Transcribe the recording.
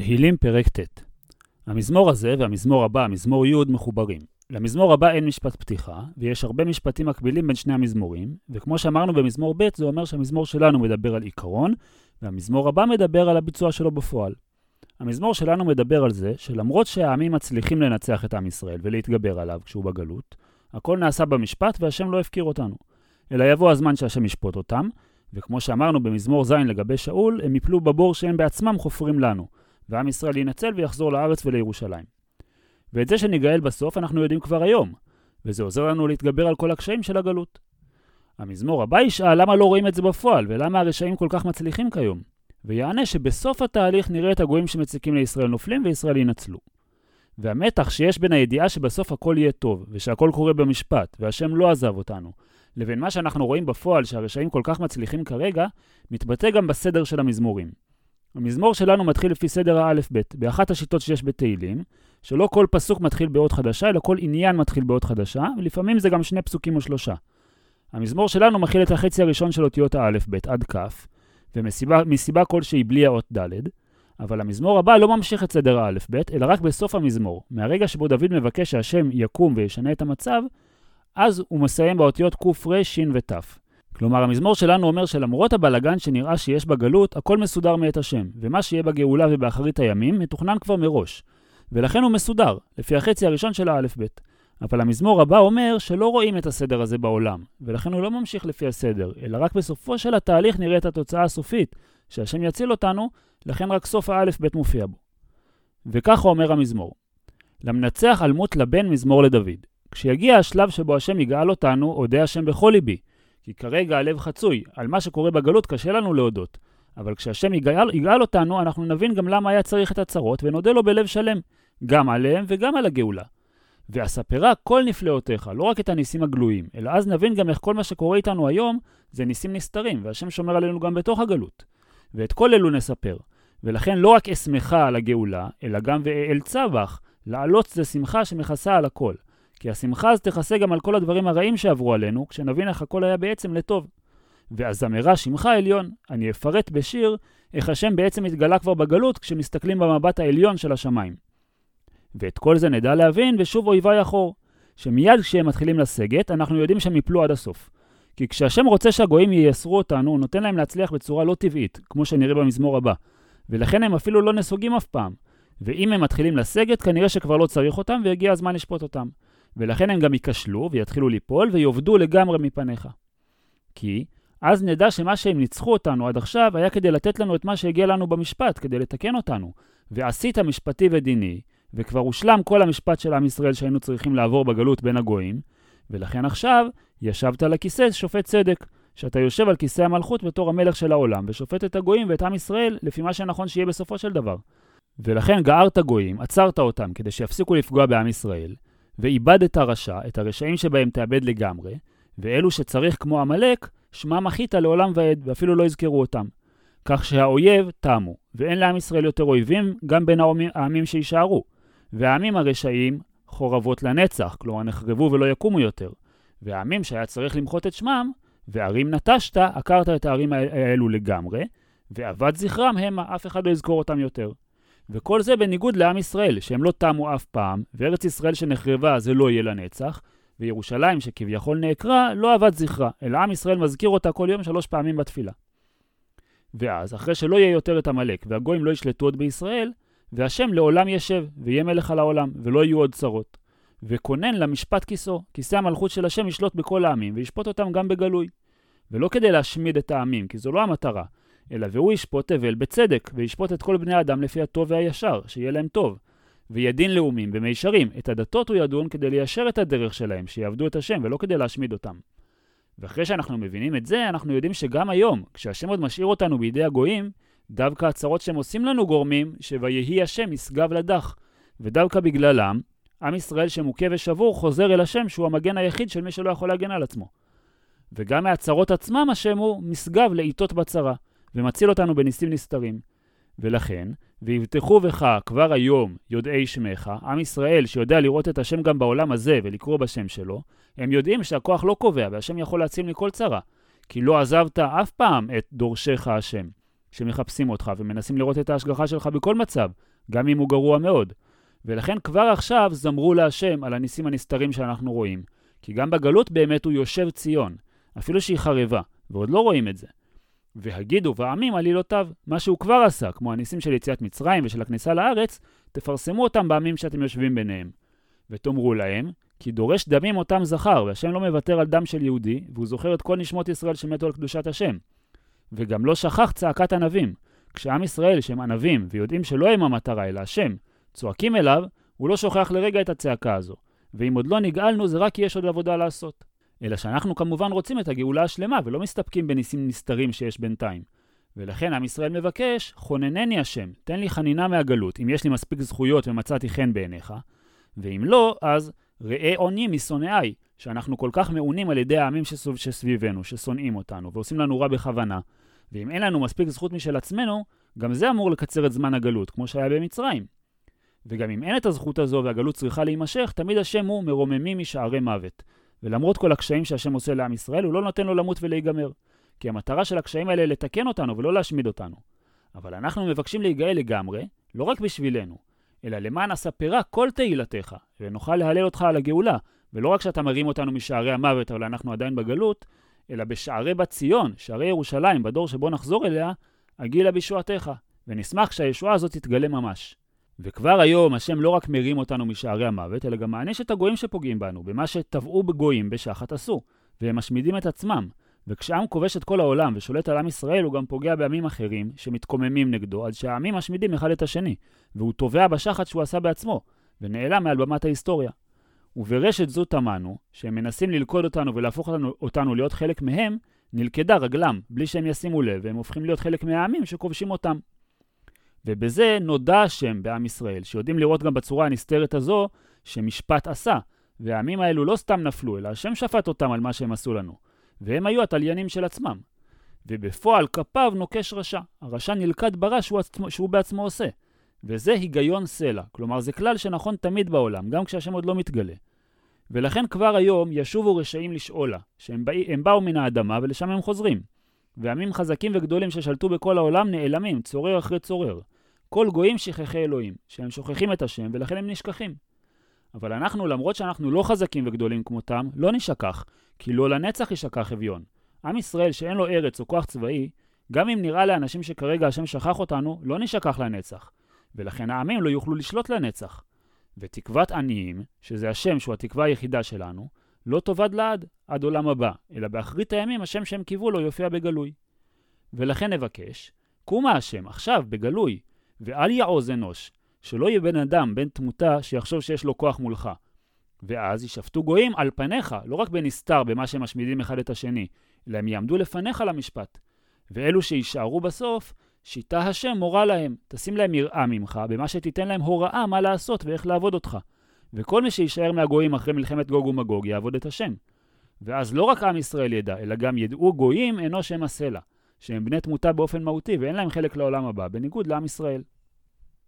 תהילים פרק ט' המזמור הזה והמזמור הבא, המזמור י', מחוברים. למזמור הבא אין משפט פתיחה, ויש הרבה משפטים מקבילים בין שני המזמורים, וכמו שאמרנו במזמור ב', זה אומר שהמזמור שלנו מדבר על עיקרון, והמזמור הבא מדבר על הביצוע שלו בפועל. המזמור שלנו מדבר על זה שלמרות שהעמים מצליחים לנצח את עם ישראל ולהתגבר עליו כשהוא בגלות, הכל נעשה במשפט והשם לא הפקיר אותנו. אלא יבוא הזמן שהשם ישפוט אותם, וכמו שאמרנו במזמור ז' לגבי שאול, הם יפלו בבור שהם בעצמם חופרים לנו, ועם ישראל ינצל ויחזור לארץ ולירושלים. ואת זה שניגאל בסוף אנחנו יודעים כבר היום, וזה עוזר לנו להתגבר על כל הקשיים של הגלות. המזמור הבא ישאל למה לא רואים את זה בפועל, ולמה הרשעים כל כך מצליחים כיום, ויענה שבסוף התהליך נראה את הגויים שמציקים לישראל נופלים וישראל ינצלו. והמתח שיש בין הידיעה שבסוף הכל יהיה טוב, ושהכל קורה במשפט, והשם לא עזב אותנו, לבין מה שאנחנו רואים בפועל שהרשעים כל כך מצליחים כרגע, מתבטא גם בסדר של המזמורים. המזמור שלנו מתחיל לפי סדר האלף-בית, באחת השיטות שיש בתהילים, שלא כל פסוק מתחיל באות חדשה, אלא כל עניין מתחיל באות חדשה, ולפעמים זה גם שני פסוקים או שלושה. המזמור שלנו מכיל את החצי הראשון של אותיות האלף-בית עד כ', ומסיבה כלשהי בלי האות ד', אבל המזמור הבא לא ממשיך את סדר האלף-בית, אלא רק בסוף המזמור. מהרגע שבו דוד מבקש שהשם יקום וישנה את המצב, אז הוא מסיים באותיות ק', ר', ש' ות'. כלומר, המזמור שלנו אומר שלמרות הבלגן שנראה שיש בגלות, הכל מסודר מאת השם, ומה שיהיה בגאולה ובאחרית הימים מתוכנן כבר מראש. ולכן הוא מסודר, לפי החצי הראשון של האלף-בית. אבל המזמור הבא אומר שלא רואים את הסדר הזה בעולם, ולכן הוא לא ממשיך לפי הסדר, אלא רק בסופו של התהליך נראה את התוצאה הסופית, שהשם יציל אותנו, לכן רק סוף האלף-בית מופיע בו. וככה אומר המזמור: למנצח אלמות לבן מזמור לדוד. כשיגיע השלב שבו השם יגאל אותנו, אודה השם בכל ליבי, כי כרגע הלב חצוי, על מה שקורה בגלות קשה לנו להודות. אבל כשהשם יגאל, יגאל אותנו, אנחנו נבין גם למה היה צריך את הצרות, ונודה לו בלב שלם, גם עליהם וגם על הגאולה. ואספרה כל נפלאותיך, לא רק את הניסים הגלויים, אלא אז נבין גם איך כל מה שקורה איתנו היום זה ניסים נסתרים, והשם שומר עלינו גם בתוך הגלות. ואת כל אלו נספר. ולכן לא רק אשמחה על הגאולה, אלא גם ואעלצה בך, לעלות זה שמחה שמכסה על הכל. כי השמחה אז תכסה גם על כל הדברים הרעים שעברו עלינו, כשנבין איך הכל היה בעצם לטוב. והזמרה שמך עליון, אני אפרט בשיר איך השם בעצם התגלה כבר בגלות כשמסתכלים במבט העליון של השמיים. ואת כל זה נדע להבין, ושוב אויבי אחור, שמיד כשהם מתחילים לסגת, אנחנו יודעים שהם יפלו עד הסוף. כי כשהשם רוצה שהגויים ייסרו אותנו, הוא נותן להם להצליח בצורה לא טבעית, כמו שנראה במזמור הבא. ולכן הם אפילו לא נסוגים אף פעם. ואם הם מתחילים לסגת, כנראה שכבר לא צריך אותם, והגיע הזמן לשפוט אותם. ולכן הם גם ייכשלו ויתחילו ליפול ויאבדו לגמרי מפניך. כי אז נדע שמה שהם ניצחו אותנו עד עכשיו היה כדי לתת לנו את מה שהגיע לנו במשפט, כדי לתקן אותנו. ועשית משפטי ודיני, וכבר הושלם כל המשפט של עם ישראל שהיינו צריכים לעבור בגלות בין הגויים, ולכן עכשיו ישבת על הכיסא שופט צדק, שאתה יושב על כיסא המלכות בתור המלך של העולם, ושופט את הגויים ואת עם ישראל לפי מה שנכון שיהיה בסופו של דבר. ולכן גערת גויים, עצרת אותם כדי שיפסיקו לפגוע בעם ישראל, ואיבדת רשע, את הרשעים שבהם תאבד לגמרי, ואלו שצריך כמו עמלק, שמם מחית לעולם ועד, ואפילו לא יזכרו אותם. כך שהאויב תמו, ואין לעם ישראל יותר אויבים, גם בין העמים שיישארו. והעמים הרשעים חורבות לנצח, כלומר נחרבו ולא יקומו יותר. והעמים שהיה צריך למחות את שמם, וערים נטשת, עקרת את הערים האלו לגמרי, ואבד זכרם המה, אף אחד לא יזכור אותם יותר. וכל זה בניגוד לעם ישראל, שהם לא תמו אף פעם, וארץ ישראל שנחרבה זה לא יהיה לנצח, וירושלים שכביכול נעקרה, לא אבד זכרה, אלא עם ישראל מזכיר אותה כל יום שלוש פעמים בתפילה. ואז, אחרי שלא יהיה יותר את עמלק, והגויים לא ישלטו עוד בישראל, והשם לעולם ישב, ויהיה מלך על העולם, ולא יהיו עוד צרות. וכונן למשפט כיסו, כיסא המלכות של השם ישלוט בכל העמים, וישפוט אותם גם בגלוי. ולא כדי להשמיד את העמים, כי זו לא המטרה, אלא והוא ישפוט תבל בצדק, וישפוט את כל בני האדם לפי הטוב והישר, שיהיה להם טוב. וידין לאומים במישרים, את הדתות הוא ידון כדי ליישר את הדרך שלהם, שיעבדו את השם, ולא כדי להשמיד אותם. ואחרי שאנחנו מבינים את זה, אנחנו יודעים שגם היום, כשהשם עוד משאיר אותנו בידי הגויים, דווקא הצרות שהם עושים לנו גורמים, שויהי השם ישגב לדח. ודווקא בגללם, עם ישראל שמוכה ושבור חוזר אל השם, שהוא המגן היחיד של מי שלא יכול להגן על עצמו. וגם מהצרות עצמם השם הוא משגב לעיתות בצרה. ומציל אותנו בניסים נסתרים. ולכן, ויבטחו בך כבר היום יודעי שמך, עם ישראל שיודע לראות את השם גם בעולם הזה ולקרוא בשם שלו, הם יודעים שהכוח לא קובע והשם יכול להציל מכל צרה. כי לא עזבת אף פעם את דורשך השם. שמחפשים אותך ומנסים לראות את ההשגחה שלך בכל מצב, גם אם הוא גרוע מאוד. ולכן כבר עכשיו זמרו להשם על הניסים הנסתרים שאנחנו רואים. כי גם בגלות באמת הוא יושב ציון, אפילו שהיא חרבה, ועוד לא רואים את זה. והגידו בעמים עלילותיו, מה שהוא כבר עשה, כמו הניסים של יציאת מצרים ושל הכניסה לארץ, תפרסמו אותם בעמים שאתם יושבים ביניהם. ותאמרו להם, כי דורש דמים אותם זכר, והשם לא מוותר על דם של יהודי, והוא זוכר את כל נשמות ישראל שמתו על קדושת השם. וגם לא שכח צעקת ענבים. כשעם ישראל, שהם ענבים, ויודעים שלא הם המטרה, אלא השם, צועקים אליו, הוא לא שוכח לרגע את הצעקה הזו. ואם עוד לא נגאלנו, זה רק כי יש עוד עבודה לעשות. אלא שאנחנו כמובן רוצים את הגאולה השלמה, ולא מסתפקים בניסים נסתרים שיש בינתיים. ולכן עם ישראל מבקש, חוננני השם, תן לי חנינה מהגלות, אם יש לי מספיק זכויות ומצאתי חן בעיניך, ואם לא, אז ראה עוני משונאיי, שאנחנו כל כך מעונים על ידי העמים שסוב, שסביבנו, ששונאים אותנו, ועושים לנו רע בכוונה, ואם אין לנו מספיק זכות משל עצמנו, גם זה אמור לקצר את זמן הגלות, כמו שהיה במצרים. וגם אם אין את הזכות הזו והגלות צריכה להימשך, תמיד השם הוא מרוממי משערי מוות. ולמרות כל הקשיים שהשם עושה לעם ישראל, הוא לא נותן לו למות ולהיגמר. כי המטרה של הקשיים האלה לתקן אותנו ולא להשמיד אותנו. אבל אנחנו מבקשים להיגאל לגמרי, לא רק בשבילנו, אלא למען אספרה כל תהילתך, ונוכל להלל אותך על הגאולה, ולא רק שאתה מרים אותנו משערי המוות, אבל אנחנו עדיין בגלות, אלא בשערי בת ציון, שערי ירושלים, בדור שבו נחזור אליה, הגילה בישועתך, ונשמח שהישועה הזאת תתגלה ממש. וכבר היום השם לא רק מרים אותנו משערי המוות, אלא גם מעניש את הגויים שפוגעים בנו, במה שטבעו בגויים בשחת עשו, והם משמידים את עצמם. וכשעם כובש את כל העולם ושולט על עם ישראל, הוא גם פוגע בעמים אחרים שמתקוממים נגדו, עד שהעמים משמידים אחד את השני, והוא תובע בשחת שהוא עשה בעצמו, ונעלם מעל במת ההיסטוריה. וברשת זו טמנו, שהם מנסים ללכוד אותנו ולהפוך אותנו, אותנו להיות חלק מהם, נלכדה רגלם, בלי שהם ישימו לב, והם הופכים להיות חלק מהעמים שכובשים אותם. ובזה נודע השם בעם ישראל, שיודעים לראות גם בצורה הנסתרת הזו, שמשפט עשה, והעמים האלו לא סתם נפלו, אלא השם שפט אותם על מה שהם עשו לנו, והם היו התליינים של עצמם. ובפועל כפיו נוקש רשע, הרשע נלכד ברע שהוא, עצמו, שהוא בעצמו עושה. וזה היגיון סלע, כלומר זה כלל שנכון תמיד בעולם, גם כשהשם עוד לא מתגלה. ולכן כבר היום ישובו רשעים לשאולה, שהם בא, באו מן האדמה ולשם הם חוזרים. ועמים חזקים וגדולים ששלטו בכל העולם נעלמים, צורר אחרי צורר. כל גויים שכחי אלוהים, שהם שוכחים את השם ולכן הם נשכחים. אבל אנחנו, למרות שאנחנו לא חזקים וגדולים כמותם, לא נשכח, כי לא לנצח יישכח אביון. עם ישראל שאין לו ארץ או כוח צבאי, גם אם נראה לאנשים שכרגע השם שכח אותנו, לא נשכח לנצח. ולכן העמים לא יוכלו לשלוט לנצח. ותקוות עניים, שזה השם שהוא התקווה היחידה שלנו, לא תאבד לעד, עד עולם הבא, אלא באחרית הימים השם שהם קיוו לו יופיע בגלוי. ולכן נבקש, קומה השם, עכשיו, בגלוי, ואל יעוז אנוש, שלא יהיה בן אדם, בן תמותה, שיחשוב שיש לו כוח מולך. ואז ישפטו גויים על פניך, לא רק בנסתר, במה שהם משמידים אחד את השני, אלא הם יעמדו לפניך למשפט. ואלו שיישארו בסוף, שיטה השם מורה להם, תשים להם יראה ממך, במה שתיתן להם הוראה מה לעשות ואיך לעבוד אותך. וכל מי שיישאר מהגויים אחרי מלחמת גוג ומגוג יעבוד את השם. ואז לא רק עם ישראל ידע, אלא גם ידעו גויים אינו שם הסלע, שהם בני תמותה באופן מהותי ואין להם חלק לעולם הבא, בניגוד לעם ישראל.